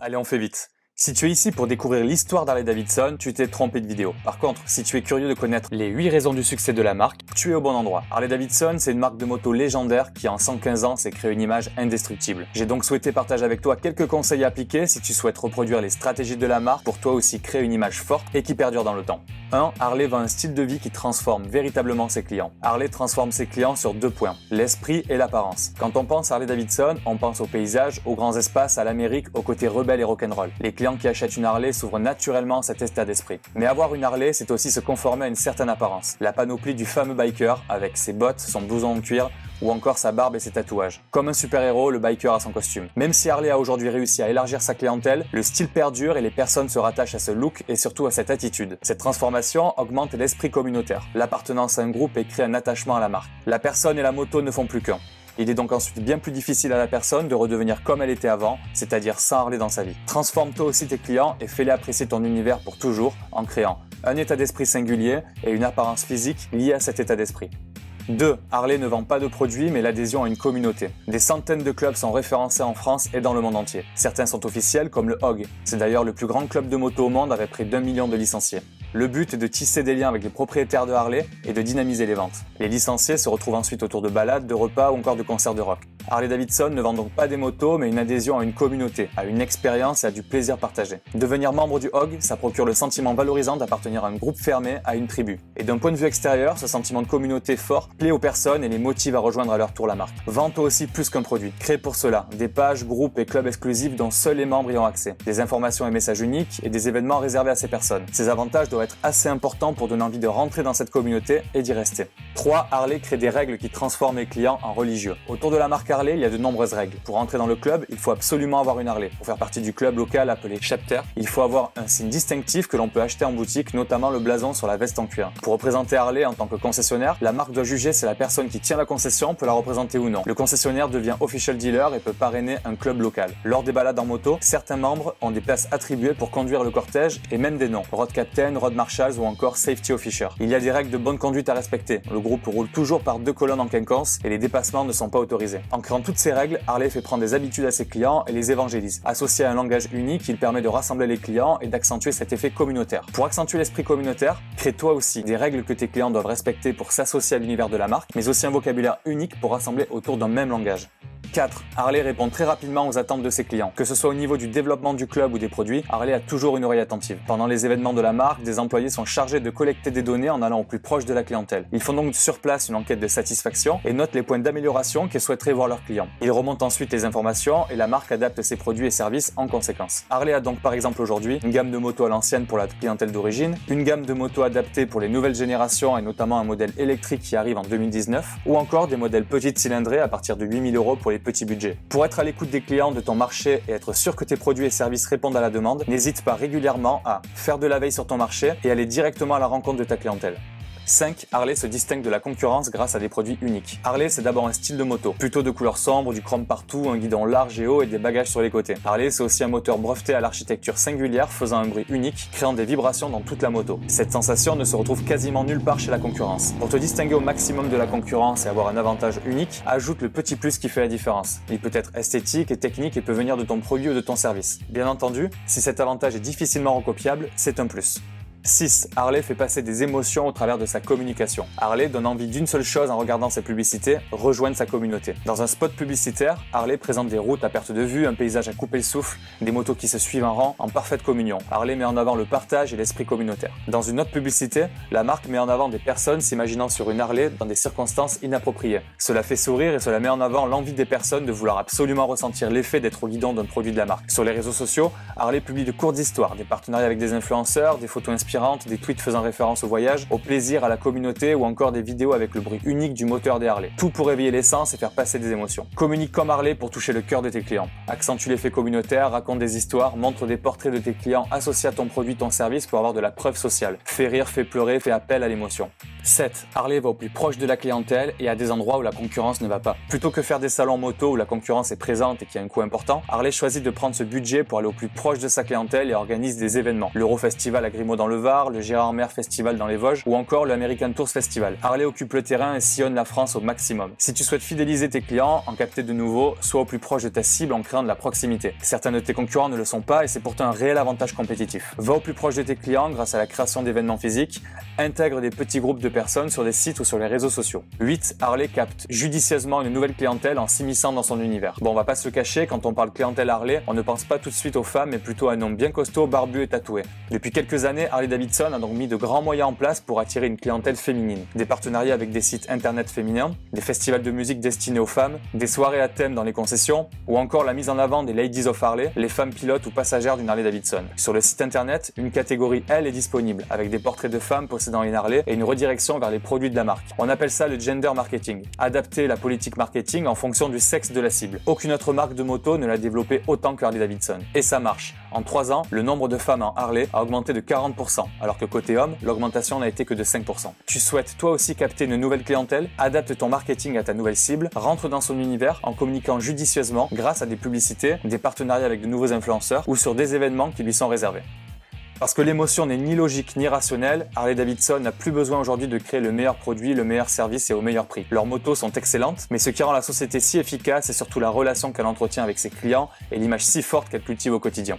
Allez, on fait vite. Si tu es ici pour découvrir l'histoire d'Harley Davidson, tu t'es trompé de vidéo. Par contre, si tu es curieux de connaître les 8 raisons du succès de la marque, tu es au bon endroit. Harley Davidson, c'est une marque de moto légendaire qui en 115 ans s'est créé une image indestructible. J'ai donc souhaité partager avec toi quelques conseils à appliquer si tu souhaites reproduire les stratégies de la marque pour toi aussi créer une image forte et qui perdure dans le temps. 1. Harley vend un style de vie qui transforme véritablement ses clients. Harley transforme ses clients sur deux points, l'esprit et l'apparence. Quand on pense à Harley Davidson, on pense au paysage, aux grands espaces, à l'Amérique, au côté rebelle et rock'n'roll. Les clients qui achètent une Harley s'ouvre naturellement à cet état d'esprit. Mais avoir une Harley, c'est aussi se conformer à une certaine apparence. La panoplie du fameux biker, avec ses bottes, son blouson en cuir, ou encore sa barbe et ses tatouages. Comme un super-héros, le biker a son costume. Même si Harley a aujourd'hui réussi à élargir sa clientèle, le style perdure et les personnes se rattachent à ce look et surtout à cette attitude. Cette transformation augmente l'esprit communautaire. L'appartenance à un groupe et crée un attachement à la marque. La personne et la moto ne font plus qu'un. Il est donc ensuite bien plus difficile à la personne de redevenir comme elle était avant, c'est-à-dire sans Harley dans sa vie. Transforme toi aussi tes clients et fais-les apprécier ton univers pour toujours en créant un état d'esprit singulier et une apparence physique liée à cet état d'esprit. 2. Harley ne vend pas de produits mais l'adhésion à une communauté. Des centaines de clubs sont référencés en France et dans le monde entier. Certains sont officiels comme le HOG. C'est d'ailleurs le plus grand club de moto au monde avec près d'un million de licenciés. Le but est de tisser des liens avec les propriétaires de Harley et de dynamiser les ventes. Les licenciés se retrouvent ensuite autour de balades, de repas ou encore de concerts de rock. Harley Davidson ne vend donc pas des motos, mais une adhésion à une communauté, à une expérience et à du plaisir partagé. Devenir membre du HOG, ça procure le sentiment valorisant d'appartenir à un groupe fermé, à une tribu. Et d'un point de vue extérieur, ce sentiment de communauté fort plaît aux personnes et les motive à rejoindre à leur tour la marque. Vends toi aussi plus qu'un produit. Crée pour cela des pages, groupes et clubs exclusifs dont seuls les membres y ont accès. Des informations et messages uniques et des événements réservés à ces personnes. Ces avantages doivent être assez importants pour donner envie de rentrer dans cette communauté et d'y rester. 3. Harley crée des règles qui transforment les clients en religieux. Autour de la marque Harley, il y a de nombreuses règles. Pour entrer dans le club, il faut absolument avoir une Harley. Pour faire partie du club local appelé chapter, il faut avoir un signe distinctif que l'on peut acheter en boutique, notamment le blason sur la veste en cuir. Pour représenter Harley en tant que concessionnaire, la marque doit juger si la personne qui tient la concession peut la représenter ou non. Le concessionnaire devient official dealer et peut parrainer un club local. Lors des balades en moto, certains membres ont des places attribuées pour conduire le cortège et même des noms. Road Captain, Road Marshals ou encore Safety Officer. Il y a des règles de bonne conduite à respecter. Le groupe roule toujours par deux colonnes en quinconce et les dépassements ne sont pas autorisés. Créant toutes ces règles, Harley fait prendre des habitudes à ses clients et les évangélise. Associé à un langage unique, il permet de rassembler les clients et d'accentuer cet effet communautaire. Pour accentuer l'esprit communautaire, crée toi aussi des règles que tes clients doivent respecter pour s'associer à l'univers de la marque, mais aussi un vocabulaire unique pour rassembler autour d'un même langage. 4. Harley répond très rapidement aux attentes de ses clients. Que ce soit au niveau du développement du club ou des produits, Harley a toujours une oreille attentive. Pendant les événements de la marque, des employés sont chargés de collecter des données en allant au plus proche de la clientèle. Ils font donc sur place une enquête de satisfaction et notent les points d'amélioration qu'ils souhaiteraient voir leurs clients. Ils remontent ensuite les informations et la marque adapte ses produits et services en conséquence. Harley a donc par exemple aujourd'hui une gamme de motos à l'ancienne pour la clientèle d'origine, une gamme de motos adaptées pour les nouvelles générations et notamment un modèle électrique qui arrive en 2019, ou encore des modèles petites cylindrées à partir de 8000 euros pour les petits budgets. Pour être à l'écoute des clients de ton marché et être sûr que tes produits et services répondent à la demande, n'hésite pas régulièrement à faire de la veille sur ton marché et aller directement à la rencontre de ta clientèle. 5. Harley se distingue de la concurrence grâce à des produits uniques. Harley, c'est d'abord un style de moto, plutôt de couleur sombre, du chrome partout, un guidon large et haut et des bagages sur les côtés. Harley, c'est aussi un moteur breveté à l'architecture singulière, faisant un bruit unique, créant des vibrations dans toute la moto. Cette sensation ne se retrouve quasiment nulle part chez la concurrence. Pour te distinguer au maximum de la concurrence et avoir un avantage unique, ajoute le petit plus qui fait la différence. Il peut être esthétique et technique et peut venir de ton produit ou de ton service. Bien entendu, si cet avantage est difficilement recopiable, c'est un plus. 6. Harley fait passer des émotions au travers de sa communication. Harley donne envie d'une seule chose en regardant ses publicités, rejoindre sa communauté. Dans un spot publicitaire, Harley présente des routes à perte de vue, un paysage à couper le souffle, des motos qui se suivent en rang, en parfaite communion. Harley met en avant le partage et l'esprit communautaire. Dans une autre publicité, la marque met en avant des personnes s'imaginant sur une Harley dans des circonstances inappropriées. Cela fait sourire et cela met en avant l'envie des personnes de vouloir absolument ressentir l'effet d'être au guidon d'un produit de la marque. Sur les réseaux sociaux, Harley publie de courtes histoires, des partenariats avec des influenceurs, des photos inspirantes des tweets faisant référence au voyage, au plaisir, à la communauté ou encore des vidéos avec le bruit unique du moteur des Harley. Tout pour réveiller l'essence et faire passer des émotions. Communique comme Harley pour toucher le cœur de tes clients. Accentue l'effet communautaire, raconte des histoires, montre des portraits de tes clients associés à ton produit, ton service pour avoir de la preuve sociale. Fais rire, fais pleurer, fais appel à l'émotion. 7. Harley va au plus proche de la clientèle et à des endroits où la concurrence ne va pas. Plutôt que faire des salons moto où la concurrence est présente et qui a un coût important, Harley choisit de prendre ce budget pour aller au plus proche de sa clientèle et organise des événements. L'Euro Festival à Grimaud dans le Var, Le Gérard Mer Festival dans les Vosges ou encore le American Tours Festival. Harley occupe le terrain et sillonne la France au maximum. Si tu souhaites fidéliser tes clients, en capter de nouveaux, sois au plus proche de ta cible en créant de la proximité. Certains de tes concurrents ne le sont pas et c'est pourtant un réel avantage compétitif. Va au plus proche de tes clients grâce à la création d'événements physiques, intègre des petits groupes de personnes sur des sites ou sur les réseaux sociaux. 8. Harley capte judicieusement une nouvelle clientèle en s'immisçant dans son univers. Bon, on va pas se cacher, quand on parle clientèle Harley, on ne pense pas tout de suite aux femmes, mais plutôt à un homme bien costaud, barbu et tatoué. Depuis quelques années, Harley Davidson a donc mis de grands moyens en place pour attirer une clientèle féminine. Des partenariats avec des sites internet féminins, des festivals de musique destinés aux femmes, des soirées à thème dans les concessions, ou encore la mise en avant des Ladies of Harley, les femmes pilotes ou passagères d'une Harley Davidson. Sur le site internet, une catégorie L est disponible, avec des portraits de femmes possédant une Harley et une redirection vers les produits de la marque. On appelle ça le gender marketing. Adapter la politique marketing en fonction du sexe de la cible. Aucune autre marque de moto ne l'a développé autant que Harley Davidson. Et ça marche. En 3 ans, le nombre de femmes en Harley a augmenté de 40%, alors que côté homme, l'augmentation n'a été que de 5%. Tu souhaites toi aussi capter une nouvelle clientèle? Adapte ton marketing à ta nouvelle cible, rentre dans son univers en communiquant judicieusement grâce à des publicités, des partenariats avec de nouveaux influenceurs ou sur des événements qui lui sont réservés. Parce que l'émotion n'est ni logique ni rationnelle, Harley Davidson n'a plus besoin aujourd'hui de créer le meilleur produit, le meilleur service et au meilleur prix. Leurs motos sont excellentes, mais ce qui rend la société si efficace, c'est surtout la relation qu'elle entretient avec ses clients et l'image si forte qu'elle cultive au quotidien.